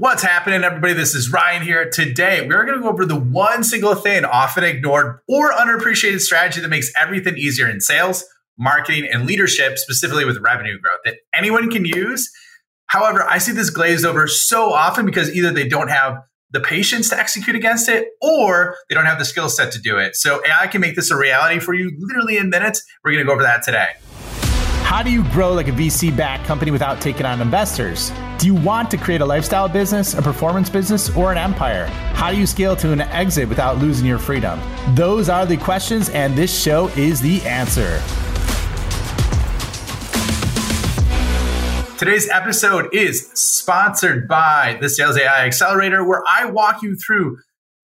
What's happening, everybody? This is Ryan here. Today, we're going to go over the one single thing often ignored or underappreciated strategy that makes everything easier in sales, marketing, and leadership, specifically with revenue growth that anyone can use. However, I see this glazed over so often because either they don't have the patience to execute against it or they don't have the skill set to do it. So AI can make this a reality for you literally in minutes. We're going to go over that today. How do you grow like a VC backed company without taking on investors? Do you want to create a lifestyle business, a performance business, or an empire? How do you scale to an exit without losing your freedom? Those are the questions, and this show is the answer. Today's episode is sponsored by the Sales AI Accelerator, where I walk you through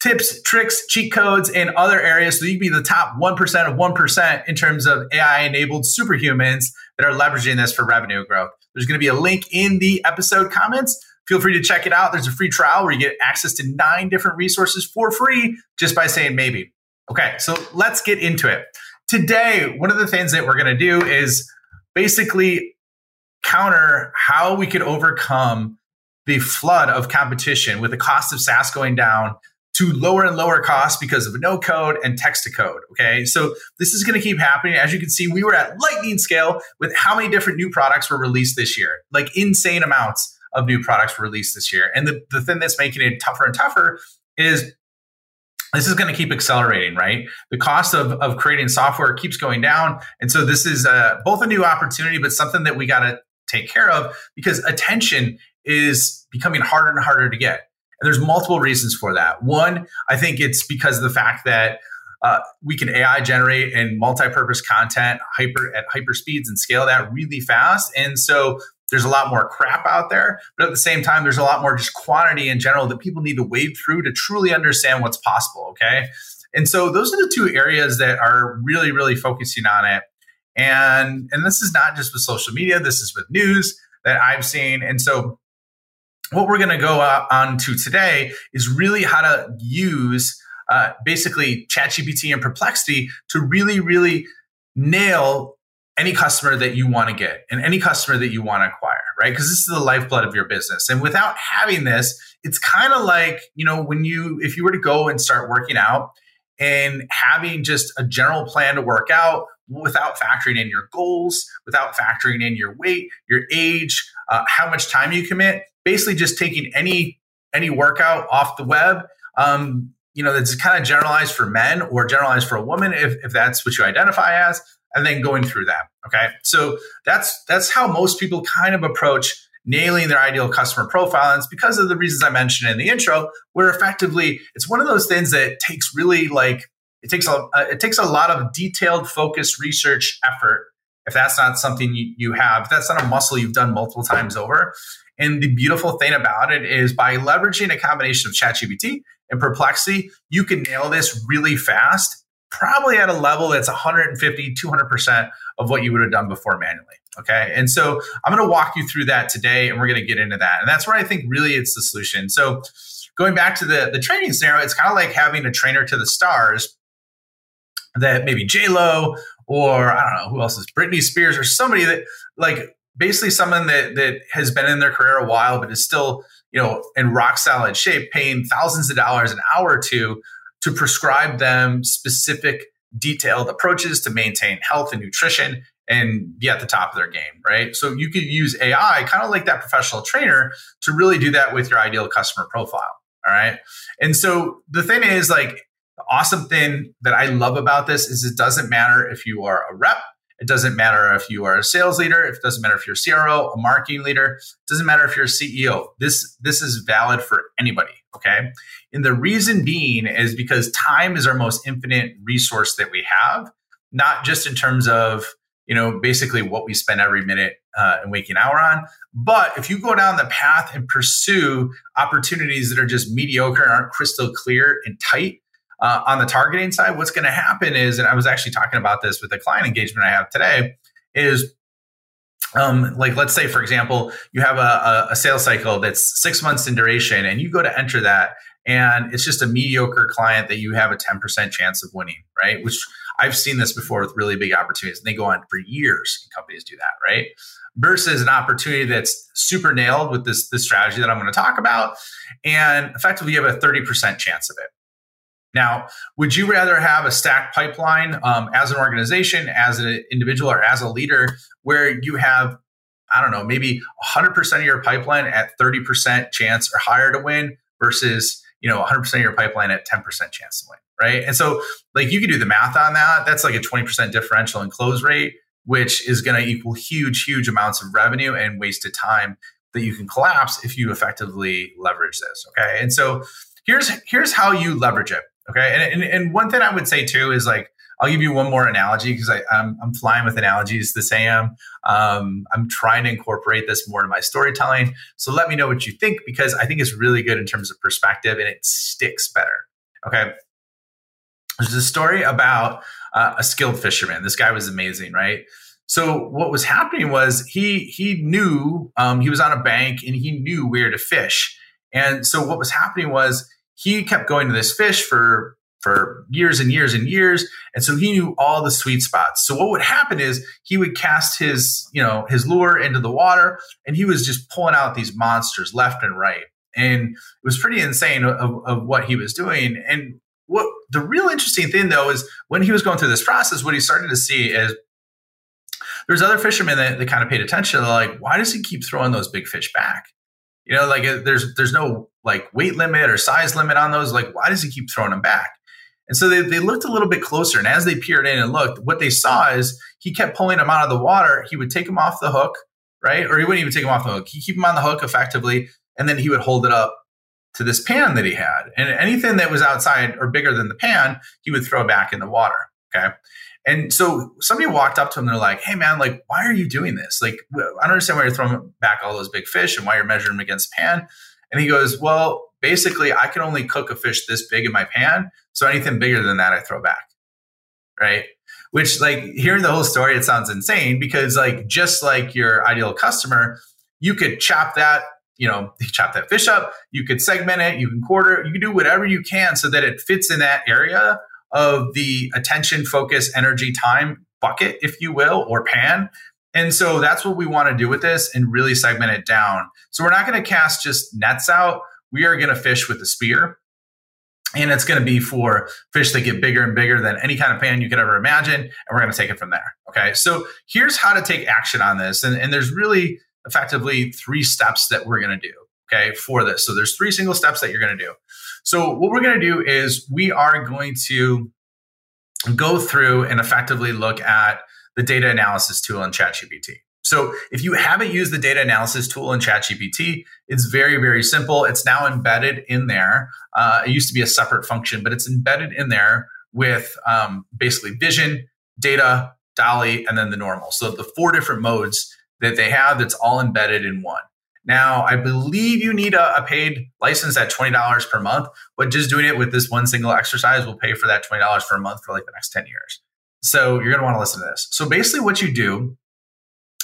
tips, tricks, cheat codes, and other areas so you can be the top 1% of 1% in terms of AI enabled superhumans that are leveraging this for revenue growth. There's going to be a link in the episode comments. Feel free to check it out. There's a free trial where you get access to nine different resources for free just by saying maybe. Okay, so let's get into it. Today, one of the things that we're going to do is basically counter how we could overcome the flood of competition with the cost of SaaS going down to lower and lower costs because of no code and text to code. Okay. So this is going to keep happening. As you can see, we were at lightning scale with how many different new products were released this year, like insane amounts of new products were released this year. And the, the thing that's making it tougher and tougher is this is going to keep accelerating, right? The cost of, of creating software keeps going down. And so this is uh, both a new opportunity, but something that we got to take care of because attention is becoming harder and harder to get. And there's multiple reasons for that. One, I think it's because of the fact that uh, we can AI generate and multi-purpose content hyper at hyper speeds and scale that really fast. And so there's a lot more crap out there, but at the same time, there's a lot more just quantity in general that people need to wade through to truly understand what's possible. Okay. And so those are the two areas that are really, really focusing on it. And and this is not just with social media, this is with news that I've seen. And so what we're going to go on to today is really how to use uh, basically ChatGPT and Perplexity to really, really nail any customer that you want to get and any customer that you want to acquire, right? Because this is the lifeblood of your business. And without having this, it's kind of like, you know, when you, if you were to go and start working out and having just a general plan to work out without factoring in your goals, without factoring in your weight, your age, uh, how much time you commit, basically just taking any any workout off the web um, you know that's kind of generalized for men or generalized for a woman if, if that's what you identify as and then going through that okay? So that's that's how most people kind of approach nailing their ideal customer profile and it's because of the reasons i mentioned in the intro where effectively it's one of those things that takes really like it takes a uh, it takes a lot of detailed focused research effort if that's not something you, you have if that's not a muscle you've done multiple times over and the beautiful thing about it is by leveraging a combination of ChatGPT and Perplexity, you can nail this really fast, probably at a level that's 150, 200% of what you would have done before manually. Okay. And so I'm going to walk you through that today and we're going to get into that. And that's where I think really it's the solution. So going back to the, the training scenario, it's kind of like having a trainer to the stars that maybe J Lo or I don't know who else is Britney Spears or somebody that like basically someone that that has been in their career a while but is still you know in rock solid shape paying thousands of dollars an hour two to prescribe them specific detailed approaches to maintain health and nutrition and be at the top of their game right? So you could use ai kind of like that professional trainer to really do that with your ideal customer profile all right? And so the thing is like the awesome thing that i love about this is it doesn't matter if you are a rep it doesn't matter if you are a sales leader. It doesn't matter if you're a CRO, a marketing leader. It doesn't matter if you're a CEO. This this is valid for anybody. Okay. And the reason being is because time is our most infinite resource that we have, not just in terms of you know basically what we spend every minute uh, and waking hour on. But if you go down the path and pursue opportunities that are just mediocre and aren't crystal clear and tight, uh, on the targeting side, what's going to happen is, and I was actually talking about this with the client engagement I have today, is um, like let's say for example you have a, a, sales cycle that's six months in duration and you go to enter that and it's just a mediocre client that you have a 10% chance of winning right which I've seen this before with really big opportunities, and they go on for years. And companies do that, right? Versus an opportunity that's super nailed with this this strategy that I'm going to talk about, and effectively you have a 30% chance of it. Now, would you rather have a stack pipeline um, as an organization, as an individual, or as a leader, where you have I don't know, maybe 100% of your pipeline at 30% chance or higher to win versus, you know, 100% of your pipeline at 10% chance to win, right? And so like you can do the math on that. That's like a 20% differential in close rate, which is going to equal huge, huge amounts of revenue and wasted time that you can collapse if you effectively leverage this, okay? And so here's here's how you leverage it, okay? And, and, and one thing I would say too is like I'll give you one more analogy because I'm, I'm flying with analogies this AM. Um, I'm trying to incorporate this more in my storytelling. So let me know what you think because I think it's really good in terms of perspective and it sticks better. Okay. There's a story about uh, a skilled fisherman. This guy was amazing, right? So what was happening was he he knew um, he was on a bank and he knew where to fish. And so what was happening was he kept going to this fish for for years and years and years and so he knew all the sweet spots. So what would happen is he would cast his you know his lure into the water and he was just pulling out these monsters left and right. And it was pretty insane of, of what he was doing. And what the real interesting thing though is when he was going through this process what he started to see is there's other fishermen that, that kind of paid attention They're like why does he keep throwing those big fish back you know like there's there's no like weight limit or size limit on those like why does he keep throwing them back and so they, they looked a little bit closer. And as they peered in and looked, what they saw is he kept pulling them out of the water. He would take them off the hook, right? Or he wouldn't even take them off the hook. He'd keep them on the hook effectively. And then he would hold it up to this pan that he had. And anything that was outside or bigger than the pan, he would throw back in the water. Okay. And so somebody walked up to him they're like, Hey man, like, why are you doing this? Like, I don't understand why you're throwing back all those big fish and why you're measuring them against pan. And he goes, Well, basically I can only cook a fish this big in my pan. So anything bigger than that, I throw back. Right. Which, like, hearing the whole story, it sounds insane because, like, just like your ideal customer, you could chop that, you know, chop that fish up, you could segment it, you can quarter it, you can do whatever you can so that it fits in that area of the attention, focus, energy, time bucket, if you will, or pan. And so that's what we want to do with this and really segment it down. So we're not going to cast just nets out. We are going to fish with a spear and it's going to be for fish that get bigger and bigger than any kind of pan you could ever imagine. And we're going to take it from there. Okay. So here's how to take action on this. And, and there's really effectively three steps that we're going to do. Okay. For this. So there's three single steps that you're going to do. So what we're going to do is we are going to go through and effectively look at the data analysis tool in ChatGPT. So if you haven't used the data analysis tool in ChatGPT, it's very, very simple. It's now embedded in there. Uh, it used to be a separate function, but it's embedded in there with um, basically vision, data, DALL-E, and then the normal. So the four different modes that they have that's all embedded in one. Now, I believe you need a, a paid license at $20 per month, but just doing it with this one single exercise will pay for that $20 per month for like the next 10 years. So you're going to want to listen to this. So basically, what you do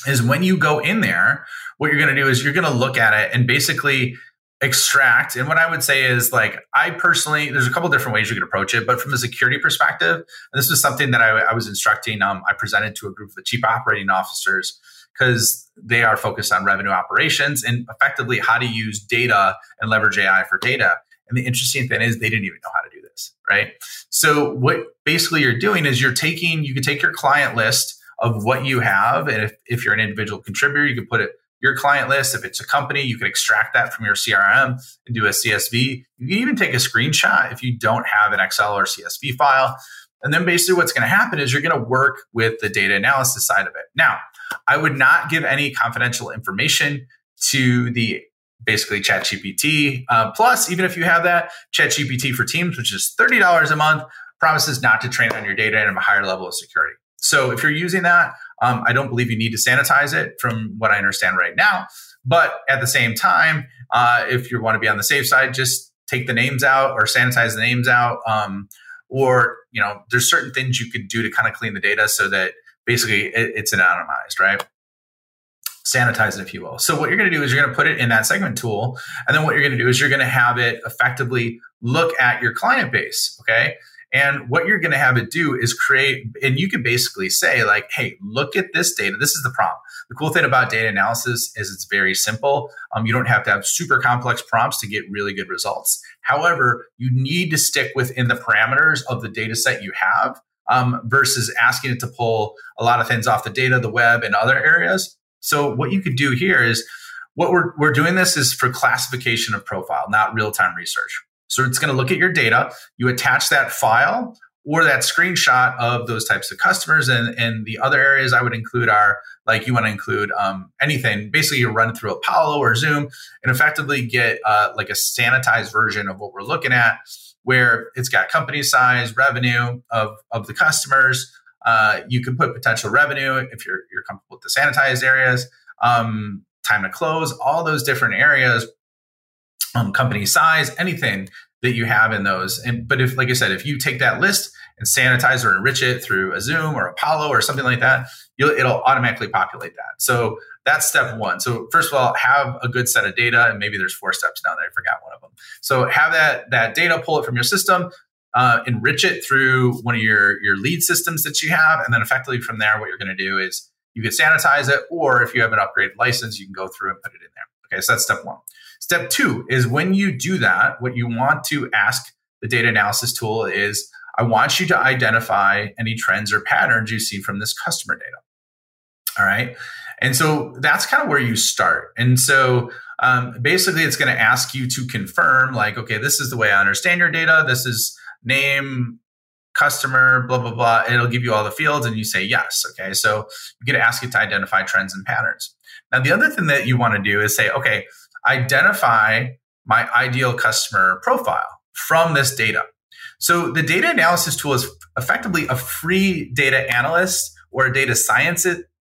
is when you go in there, what you're going to do is you're going to look at it and basically extract. And what I would say is like, I personally, there's a couple different ways you could approach it, but from a security perspective, this was something that I, I was instructing. Um, I presented to a group of the chief operating officers because they are focused on revenue operations and effectively how to use data and leverage AI for data. And the interesting thing is they didn't even know how to do this, right? So what basically you're doing is you're taking, you can take your client list of what you have. And if, if you're an individual contributor, you can put it your client list. If it's a company, you can extract that from your CRM and do a CSV. You can even take a screenshot if you don't have an Excel or CSV file. And then basically what's going to happen is you're going to work with the data analysis side of it. Now, I would not give any confidential information to the basically ChatGPT. Uh, plus, even if you have that, ChatGPT for Teams, which is $30 a month, promises not to train on your data and a higher level of security. So if you're using that, um, I don't believe you need to sanitize it from what I understand right now. But at the same time, uh, if you want to be on the safe side, just take the names out or sanitize the names out. Um, or, you know, there's certain things you could do to kind of clean the data so that basically it, it's anonymized, right? sanitize it, if you will. So what you're going to do is you're going to put it in that segment tool, and then what you're going to do is you're going to have it effectively look at your client base. Okay, And what you're going to have it do is create, and you can basically say, like, hey, look at this data. This is the prompt. The cool thing about data analysis is it's very simple. Um, you don't have to have super complex prompts to get really good results. However, you need to stick within the parameters of the data set you have um, versus asking it to pull a lot of things off the data, the web, and other areas. So, what you could do here is what we're, we're doing this is for classification of profile, not real time research. So it's going to look at your data. You attach that file or that screenshot of those types of customers. And, and the other areas I would include are like you want to include um, anything. Basically, you run through Apollo or Zoom and effectively get uh, like a sanitized version of what we're looking at, where it's got company size, revenue of, of the customers. Uh, you can put potential revenue if you're, you're comfortable with the sanitized areas, um, time to close, all those different areas um, company size, anything that you have in those. And but if, like I said, if you take that list and sanitize or enrich it through a Zoom or Apollo or something like that, it'll automatically populate that. So that's step one. So first of all, have a good set of data, and maybe there's four steps now that I forgot one of them. So have that that data, pull it from your system. Uh, enrich it through one of your your lead systems that you have, and then effectively from there, what you're going to do is you can sanitize it, or if you have an upgrade license, you can go through and put it in there. Okay, so that's step one. Step two is when you do that, what you want to ask the data analysis tool is I want you to identify any trends or patterns you see from this customer data. All right. And so that's kind of where you start. And so um, basically, it's going to ask you to confirm, like, okay, this is the way I understand your data. This is name, customer, blah, blah, blah. It'll give you all the fields and you say yes. Okay. So you get to ask it to identify trends and patterns. Now, the other thing that you want to do is say, okay, identify my ideal customer profile from this data. So the data analysis tool is effectively a free data analyst or a data science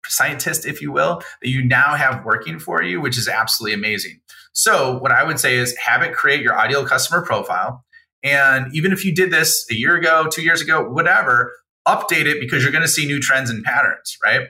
scientist, if you will, that you now have working for you, which is absolutely amazing. So what I would say is have it create your ideal customer profile. And even if you did this a year ago, two years ago, whatever, update it because you're going to see new trends and patterns, right?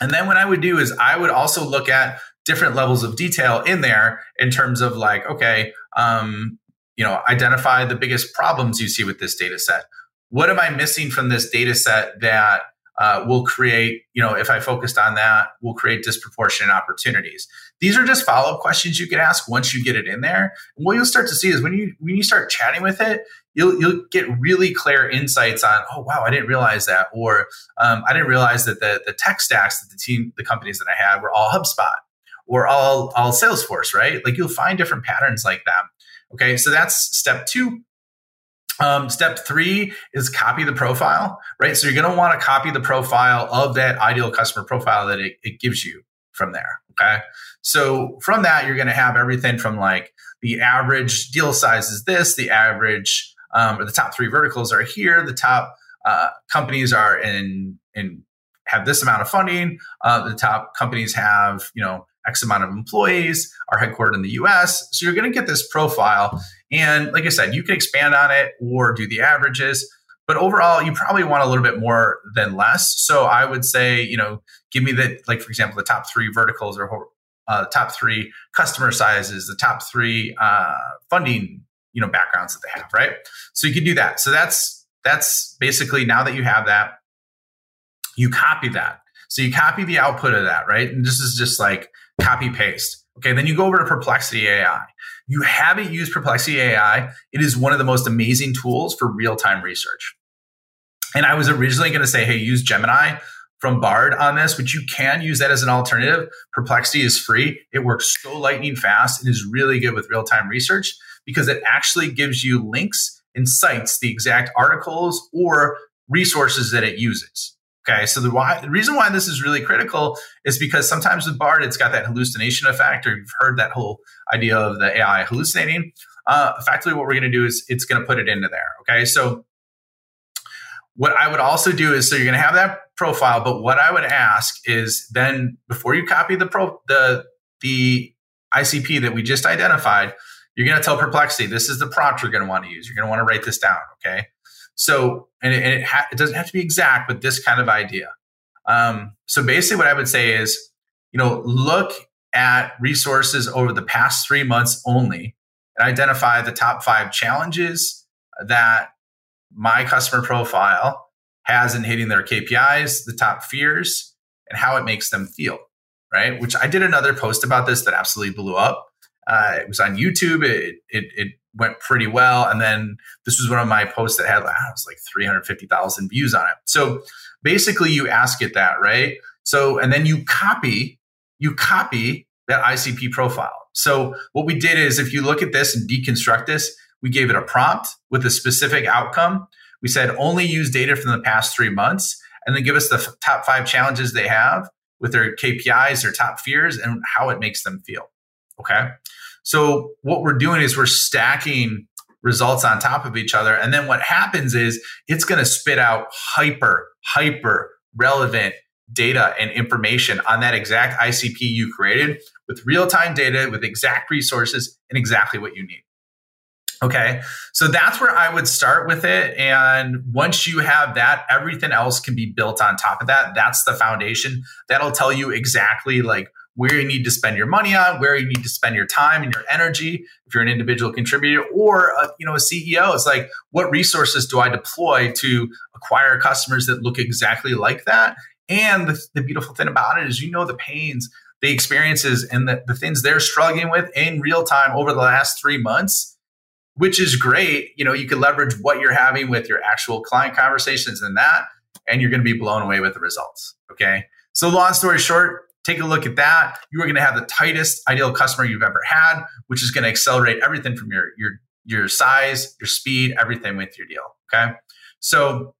And then what I would do is I would also look at different levels of detail in there in terms of like, okay, um, you know, identify the biggest problems you see with this data set. What am I missing from this data set that uh, will create, you know, if I focused on that, will create disproportionate opportunities. These are just follow up questions you can ask once you get it in there. And what you'll start to see is when you when you start chatting with it, you'll you'll get really clear insights on, oh wow, I didn't realize that, or um, I didn't realize that the the tech stacks that the team, the companies that I had were all HubSpot or all all Salesforce, right? Like you'll find different patterns like that. Okay, so that's step two. Um, step three is copy the profile, right? So you're going to want to copy the profile of that ideal customer profile that it, it gives you from there. Okay. So from that, you're going to have everything from like the average deal size is this, the average um, or the top three verticals are here, the top uh, companies are in in have this amount of funding, uh, the top companies have you know X amount of employees, are headquartered in the US. So you're going to get this profile. And like I said, you can expand on it or do the averages. But overall, you probably want a little bit more than less. So I would say, you know, give me the, like, for example, the top three verticals or uh, top three customer sizes, the top three uh, funding, you know, backgrounds that they have, right? So you can do that. So that's, that's basically now that you have that, you copy that. So you copy the output of that, right? And this is just like copy paste. Okay, then you go over to Perplexity AI. You haven't used Perplexity AI. It is one of the most amazing tools for real time research. And I was originally going to say, hey, use Gemini from Bard on this, but you can use that as an alternative. Perplexity is free. It works so lightning fast and is really good with real time research because it actually gives you links and cites the exact articles or resources that it uses. Okay, so the why the reason why this is really critical is because sometimes with Bard it's got that hallucination effect, or you've heard that whole idea of the AI hallucinating. Uh, effectively, what we're going to do is it's going to put it into there. Okay, so what I would also do is so you're going to have that profile, but what I would ask is then before you copy the pro the the ICP that we just identified, you're going to tell Perplexity this is the prompt you're going to want to use. You're going to want to write this down. Okay, so, and it, and it, ha- it doesn't have to be exact, but this kind of idea. Um, so basically, what I would say is, you know, look at resources over the past three months only and identify the top five challenges that my customer profile has in hitting their KPIs, the top fears, and how it makes them feel, right? Which I did another post about this that absolutely blew up. Uh, it was on YouTube. It, it, it went pretty well, and then this was one of my posts that had it was like three hundred fifty thousand views on it. So basically, you ask it that, right? So and then you copy you copy that ICP profile. So what we did is, if you look at this and deconstruct this, we gave it a prompt with a specific outcome. We said only use data from the past three months, and then give us the f- top five challenges they have with their KPIs, their top fears, and how it makes them feel. Okay. So what we're doing is we're stacking results on top of each other. And then what happens is it's going to spit out hyper, hyper relevant data and information on that exact ICP you created with real time data, with exact resources, and exactly what you need. Okay. So that's where I would start with it. And once you have that, everything else can be built on top of that. That's the foundation. That'll tell you exactly like where you need to spend your money on, where you need to spend your time and your energy. If you're an individual contributor or a, you know a CEO, it's like what resources do I deploy to acquire customers that look exactly like that? And the, the beautiful thing about it is you know the pains, the experiences, and the, the things they're struggling with in real time over the last three months, which is great. You know, you can leverage what you're having with your actual client conversations and that, and you're going to be blown away with the results. Okay. So long story short, Take a look at that. You are going to have the tightest ideal customer you've ever had, which is going to accelerate everything from your your your size, your speed, everything with your deal. Okay, so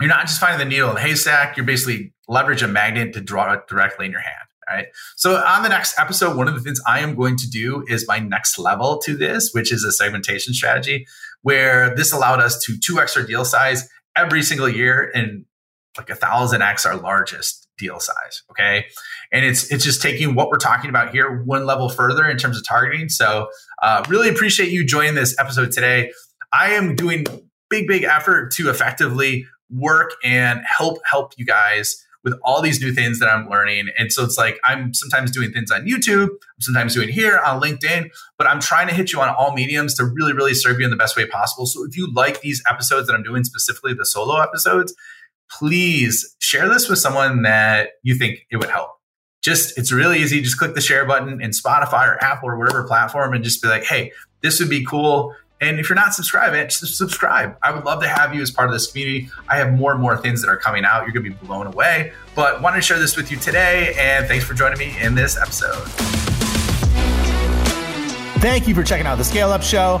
you're not just finding the needle in the haystack. You're basically leverage a magnet to draw it directly in your hand. Right. So on the next episode, one of the things I am going to do is my next level to this, which is a segmentation strategy, where this allowed us to two our deal size every single year and like a thousand x our largest deal size. Okay. And it's it's just taking what we're talking about here one level further in terms of targeting. So uh, really appreciate you joining this episode today. I am doing big, big effort to effectively work and help help you guys with all these new things that I'm learning. And so it's like I'm sometimes doing things on YouTube, I'm sometimes doing here on LinkedIn, but I'm trying to hit you on all mediums to really, really serve you in the best way possible. So if you like these episodes that I'm doing, specifically the solo episodes, please share this with someone that you think it would help. Just, it's really easy. Just click the share button in Spotify or Apple or whatever platform and just be like, hey, this would be cool. And if you're not subscribing, just subscribe. I would love to have you as part of this community. I have more and more things that are coming out. You're going to be blown away. But wanted to share this with you today. And thanks for joining me in this episode. Thank you for checking out the Scale Up Show.